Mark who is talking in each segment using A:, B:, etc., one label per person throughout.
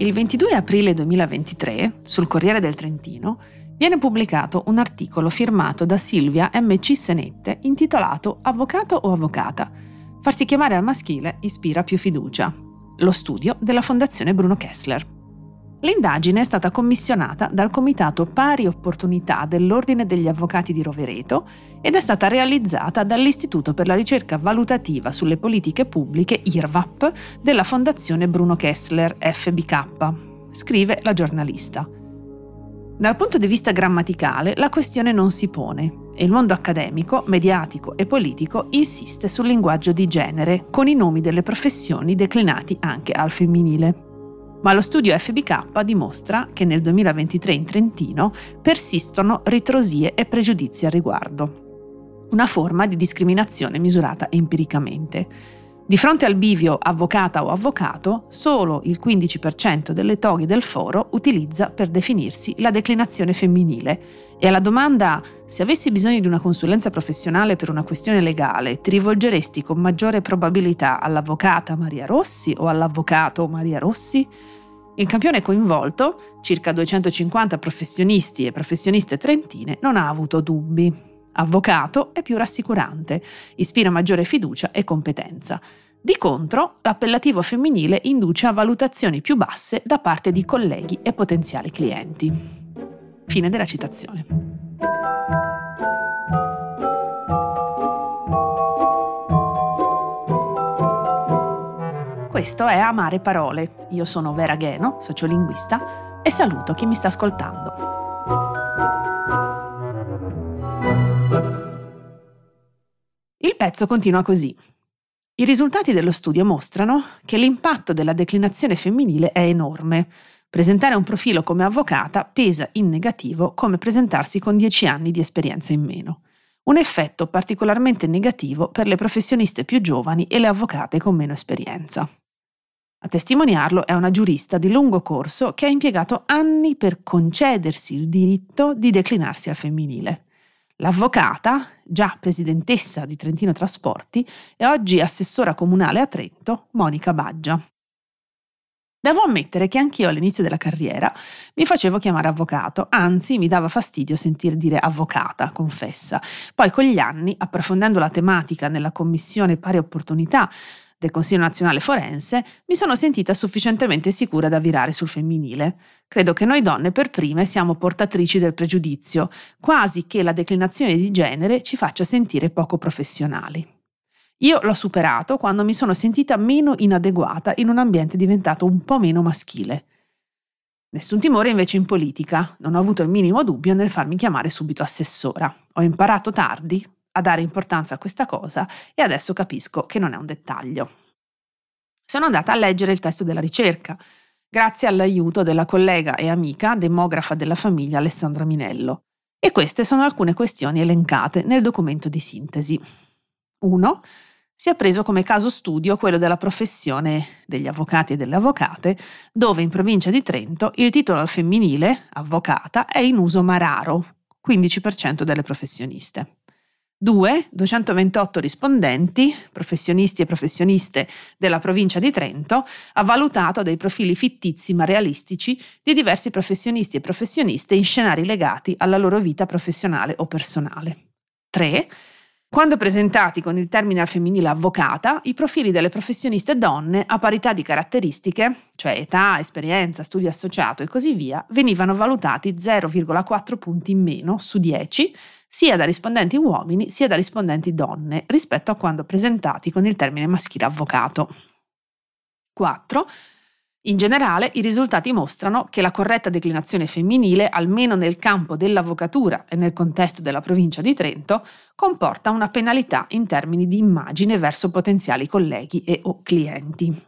A: Il 22 aprile 2023, sul Corriere del Trentino, viene pubblicato un articolo firmato da Silvia MC Senette intitolato Avvocato o avvocata? Farsi chiamare al maschile ispira più fiducia. Lo studio della Fondazione Bruno Kessler. L'indagine è stata commissionata dal Comitato Pari Opportunità dell'Ordine degli Avvocati di Rovereto ed è stata realizzata dall'Istituto per la ricerca valutativa sulle politiche pubbliche IRVAP della Fondazione Bruno Kessler FBK, scrive la giornalista. Dal punto di vista grammaticale la questione non si pone e il mondo accademico, mediatico e politico insiste sul linguaggio di genere con i nomi delle professioni declinati anche al femminile. Ma lo studio FBK dimostra che nel 2023 in Trentino persistono ritrosie e pregiudizi al riguardo. Una forma di discriminazione misurata empiricamente. Di fronte al bivio avvocata o avvocato, solo il 15% delle toghe del foro utilizza per definirsi la declinazione femminile e alla domanda se avessi bisogno di una consulenza professionale per una questione legale, ti rivolgeresti con maggiore probabilità all'avvocata Maria Rossi o all'avvocato Maria Rossi? Il campione coinvolto, circa 250 professionisti e professioniste trentine, non ha avuto dubbi. Avvocato è più rassicurante, ispira maggiore fiducia e competenza. Di contro, l'appellativo femminile induce a valutazioni più basse da parte di colleghi e potenziali clienti. Fine della citazione. Questo è Amare Parole. Io sono Vera Gheno, sociolinguista, e saluto chi mi sta ascoltando. Pezzo continua così. I risultati dello studio mostrano che l'impatto della declinazione femminile è enorme. Presentare un profilo come avvocata pesa in negativo come presentarsi con 10 anni di esperienza in meno. Un effetto particolarmente negativo per le professioniste più giovani e le avvocate con meno esperienza. A testimoniarlo è una giurista di lungo corso che ha impiegato anni per concedersi il diritto di declinarsi al femminile. L'avvocata, già presidentessa di Trentino Trasporti e oggi assessora comunale a Trento, Monica Baggia. Devo ammettere che anch'io all'inizio della carriera mi facevo chiamare avvocato, anzi mi dava fastidio sentir dire avvocata, confessa. Poi con gli anni, approfondendo la tematica nella commissione pari opportunità del Consiglio nazionale forense, mi sono sentita sufficientemente sicura da virare sul femminile. Credo che noi donne per prime siamo portatrici del pregiudizio, quasi che la declinazione di genere ci faccia sentire poco professionali. Io l'ho superato quando mi sono sentita meno inadeguata in un ambiente diventato un po' meno maschile. Nessun timore invece in politica, non ho avuto il minimo dubbio nel farmi chiamare subito assessora. Ho imparato tardi, a dare importanza a questa cosa e adesso capisco che non è un dettaglio. Sono andata a leggere il testo della ricerca, grazie all'aiuto della collega e amica demografa della famiglia Alessandra Minello. E queste sono alcune questioni elencate nel documento di sintesi. 1. Si è preso come caso studio quello della professione degli avvocati e delle avvocate, dove in provincia di Trento il titolo al femminile, avvocata, è in uso ma raro, 15% delle professioniste. 2. 228 rispondenti, professionisti e professioniste della provincia di Trento, ha valutato dei profili fittizi ma realistici di diversi professionisti e professioniste in scenari legati alla loro vita professionale o personale. 3. Quando presentati con il termine al femminile avvocata, i profili delle professioniste donne a parità di caratteristiche, cioè età, esperienza, studio associato e così via, venivano valutati 0,4 punti in meno su 10 sia da rispondenti uomini sia da rispondenti donne rispetto a quando presentati con il termine maschile avvocato. 4. In generale, i risultati mostrano che la corretta declinazione femminile, almeno nel campo dell'avvocatura e nel contesto della provincia di Trento, comporta una penalità in termini di immagine verso potenziali colleghi e o clienti.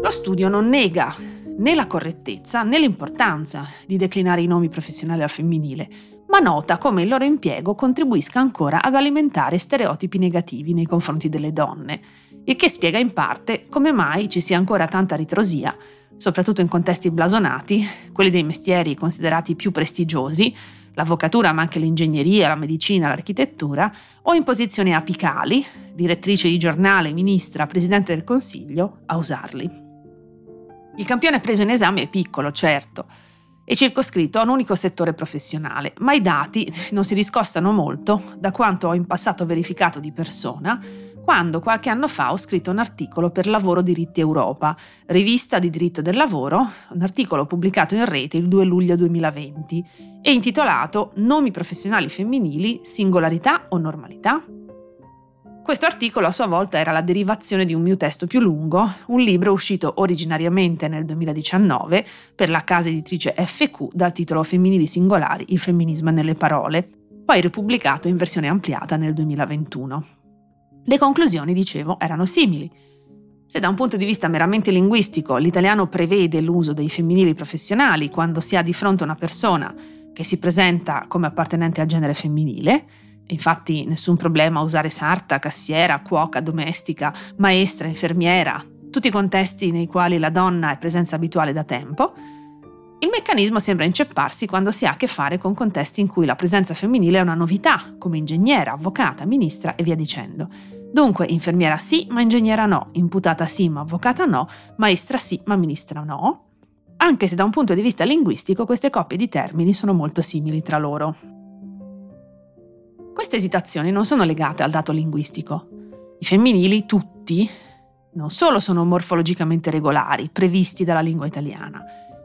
A: Lo studio non nega né la correttezza né l'importanza di declinare i nomi professionali al femminile, ma nota come il loro impiego contribuisca ancora ad alimentare stereotipi negativi nei confronti delle donne, il che spiega in parte come mai ci sia ancora tanta ritrosia, soprattutto in contesti blasonati, quelli dei mestieri considerati più prestigiosi, l'avvocatura ma anche l'ingegneria, la medicina, l'architettura, o in posizioni apicali, direttrice di giornale, ministra, presidente del Consiglio, a usarli. Il campione preso in esame è piccolo, certo, e circoscritto a un unico settore professionale, ma i dati non si discostano molto da quanto ho in passato verificato di persona quando qualche anno fa ho scritto un articolo per Lavoro Diritti Europa, rivista di diritto del lavoro, un articolo pubblicato in rete il 2 luglio 2020 e intitolato Nomi professionali femminili, singolarità o normalità? Questo articolo a sua volta era la derivazione di un mio testo più lungo, un libro uscito originariamente nel 2019 per la casa editrice FQ dal titolo Femminili singolari, il femminismo nelle parole, poi ripubblicato in versione ampliata nel 2021. Le conclusioni, dicevo, erano simili. Se da un punto di vista meramente linguistico l'italiano prevede l'uso dei femminili professionali quando si ha di fronte una persona che si presenta come appartenente al genere femminile, Infatti nessun problema a usare sarta, cassiera, cuoca, domestica, maestra, infermiera, tutti contesti nei quali la donna è presenza abituale da tempo. Il meccanismo sembra incepparsi quando si ha a che fare con contesti in cui la presenza femminile è una novità, come ingegnera, avvocata, ministra e via dicendo. Dunque, infermiera sì, ma ingegnera no, imputata sì, ma avvocata no, maestra sì, ma ministra no. Anche se da un punto di vista linguistico queste coppie di termini sono molto simili tra loro. Queste esitazioni non sono legate al dato linguistico. I femminili, tutti, non solo sono morfologicamente regolari, previsti dalla lingua italiana,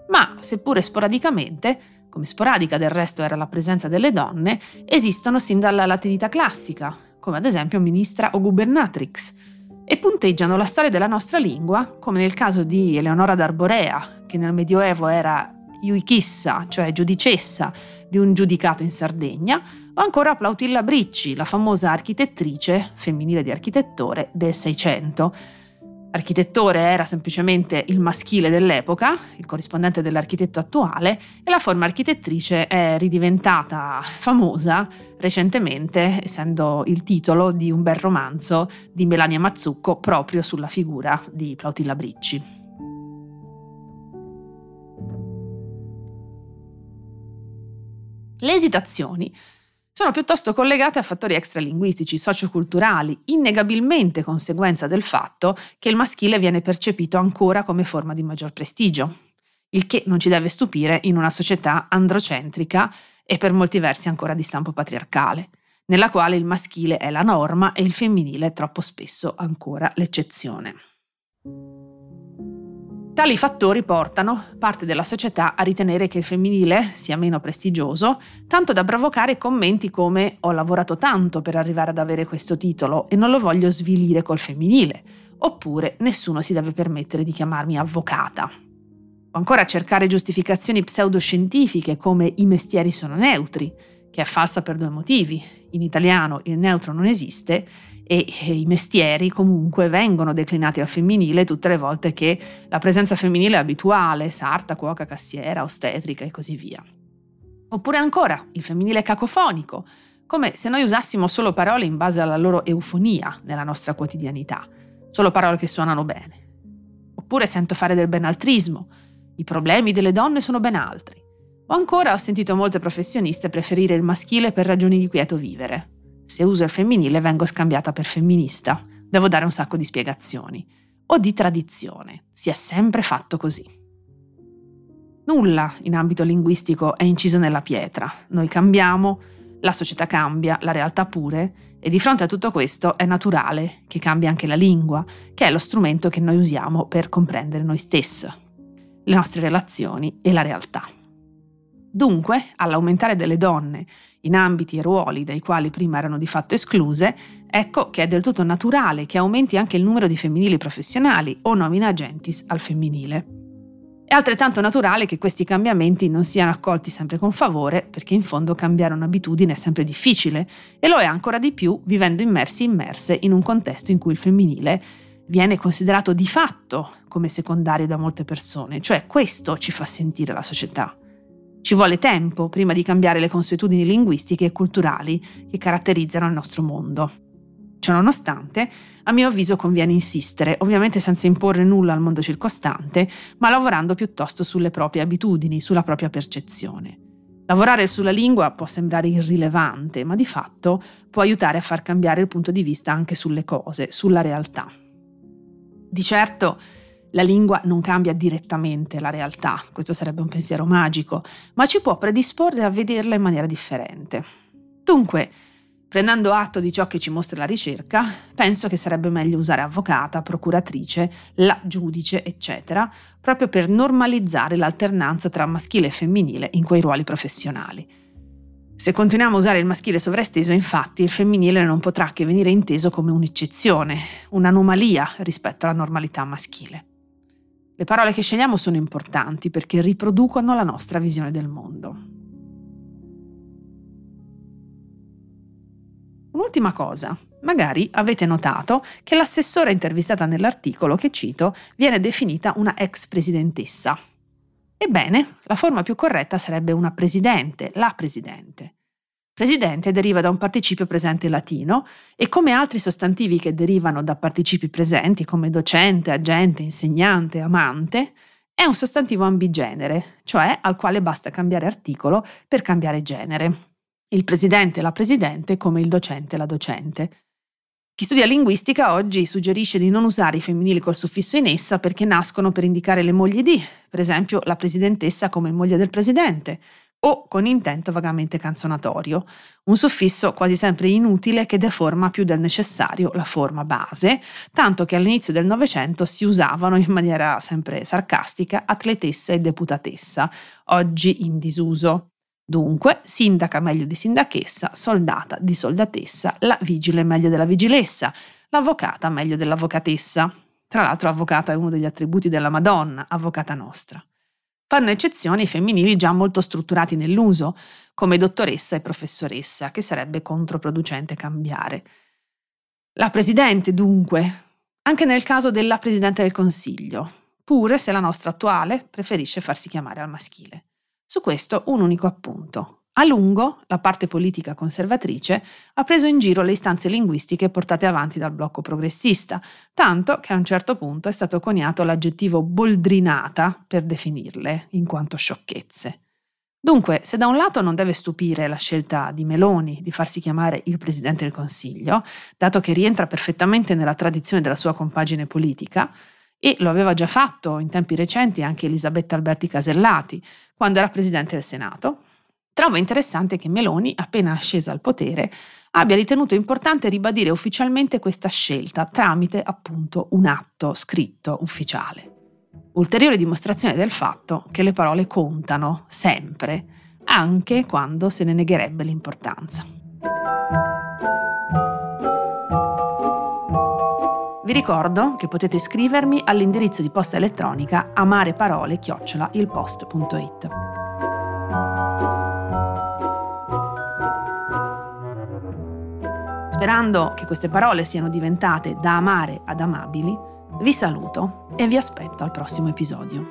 A: ma, seppure sporadicamente, come sporadica del resto era la presenza delle donne, esistono sin dalla latinità classica, come ad esempio ministra o gubernatrix, e punteggiano la storia della nostra lingua, come nel caso di Eleonora d'Arborea, che nel Medioevo era iuichissa, cioè giudicessa di un giudicato in Sardegna, o ancora Plautilla Bricci, la famosa architettrice femminile di architettore del Seicento. Architettore era semplicemente il maschile dell'epoca, il corrispondente dell'architetto attuale, e la forma architettrice è ridiventata famosa recentemente, essendo il titolo di un bel romanzo di Melania Mazzucco proprio sulla figura di Plautilla Bricci. Le esitazioni sono piuttosto collegate a fattori extralinguistici, socioculturali, innegabilmente conseguenza del fatto che il maschile viene percepito ancora come forma di maggior prestigio, il che non ci deve stupire in una società androcentrica e per molti versi ancora di stampo patriarcale, nella quale il maschile è la norma e il femminile troppo spesso ancora l'eccezione. Tali fattori portano parte della società a ritenere che il femminile sia meno prestigioso, tanto da provocare commenti come ho lavorato tanto per arrivare ad avere questo titolo e non lo voglio svilire col femminile, oppure nessuno si deve permettere di chiamarmi avvocata. O ancora cercare giustificazioni pseudoscientifiche come i mestieri sono neutri, che è falsa per due motivi. In italiano il neutro non esiste e, i mestieri comunque vengono declinati al femminile tutte le volte che la presenza femminile è abituale, sarta, cuoca, cassiera, ostetrica e così via. Oppure ancora il femminile cacofonico, come se noi usassimo solo parole in base alla loro eufonia nella nostra quotidianità, solo parole che suonano bene. Oppure sento fare del benaltrismo, i problemi delle donne sono ben altri. O ancora ho sentito molte professioniste preferire il maschile per ragioni di quieto vivere, se uso il femminile vengo scambiata per femminista. Devo dare un sacco di spiegazioni. O di tradizione. Si è sempre fatto così. Nulla in ambito linguistico è inciso nella pietra. Noi cambiamo, la società cambia, la realtà pure, e di fronte a tutto questo è naturale che cambi anche la lingua, che è lo strumento che noi usiamo per comprendere noi stessi, le nostre relazioni e la realtà. Dunque, all'aumentare delle donne in ambiti e ruoli dai quali prima erano di fatto escluse, ecco che è del tutto naturale che aumenti anche il numero di femminili professionali o nomina agentis al femminile. È altrettanto naturale che questi cambiamenti non siano accolti sempre con favore, perché in fondo cambiare un'abitudine è sempre difficile e lo è ancora di più vivendo immersi immerse in un contesto in cui il femminile viene considerato di fatto come secondario da molte persone, cioè questo ci fa sentire la società. Ci vuole tempo prima di cambiare le consuetudini linguistiche e culturali che caratterizzano il nostro mondo. Ciononostante, a mio avviso conviene insistere, ovviamente senza imporre nulla al mondo circostante, ma lavorando piuttosto sulle proprie abitudini, sulla propria percezione. Lavorare sulla lingua può sembrare irrilevante, ma di fatto può aiutare a far cambiare il punto di vista anche sulle cose, sulla realtà. Di certo, La lingua non cambia direttamente la realtà, questo sarebbe un pensiero magico, ma ci può predisporre a vederla in maniera differente. Dunque, prendendo atto di ciò che ci mostra la ricerca, penso che sarebbe meglio usare avvocata, procuratrice, la giudice, eccetera, proprio per normalizzare l'alternanza tra maschile e femminile in quei ruoli professionali. Se continuiamo a usare il maschile sovraesteso, infatti, il femminile non potrà che venire inteso come un'eccezione, un'anomalia rispetto alla normalità maschile. Le parole che scegliamo sono importanti perché riproducono la nostra visione del mondo. Un'ultima cosa, magari avete notato che l'assessora intervistata nell'articolo che cito viene definita una ex presidentessa. Ebbene, la forma più corretta sarebbe una presidente, la presidente. Presidente deriva da un participio presente latino e come altri sostantivi che derivano da participi presenti come docente, agente, insegnante, amante, è un sostantivo ambigenere, cioè al quale basta cambiare articolo per cambiare genere. Il presidente la presidente come il docente la docente. Chi studia linguistica oggi suggerisce di non usare i femminili col suffisso in essa perché nascono per indicare le mogli di, per esempio la presidentessa come moglie del presidente, o con intento vagamente canzonatorio, un suffisso quasi sempre inutile che deforma più del necessario la forma base, tanto che all'inizio del Novecento si usavano in maniera sempre sarcastica atletessa e deputatessa, oggi in disuso. Dunque, sindaca meglio di sindachessa, soldata di soldatessa, la vigile meglio della vigilessa, l'avvocata meglio dell'avvocatessa. Tra l'altro, avvocata è uno degli attributi della Madonna, avvocata nostra. Fanno eccezioni i femminili già molto strutturati nell'uso, come dottoressa e professoressa, che sarebbe controproducente cambiare. La presidente, dunque, anche nel caso della presidente del Consiglio, pure se la nostra attuale preferisce farsi chiamare al maschile. Su questo un unico appunto. A lungo la parte politica conservatrice ha preso in giro le istanze linguistiche portate avanti dal blocco progressista, tanto che a un certo punto è stato coniato l'aggettivo boldrinata per definirle, in quanto sciocchezze. Dunque, se da un lato non deve stupire la scelta di Meloni di farsi chiamare il Presidente del Consiglio, dato che rientra perfettamente nella tradizione della sua compagine politica, e lo aveva già fatto in tempi recenti anche Elisabetta Alberti Casellati, quando era Presidente del Senato, trovo interessante che Meloni, appena ascesa al potere, abbia ritenuto importante ribadire ufficialmente questa scelta tramite appunto un atto scritto ufficiale. Ulteriore dimostrazione del fatto che le parole contano sempre, anche quando se ne negherebbe l'importanza. Vi ricordo che potete scrivermi all'indirizzo di posta elettronica amareparole-ilpost.it. Sperando che queste parole siano diventate da amare ad amabili, vi saluto e vi aspetto al prossimo episodio.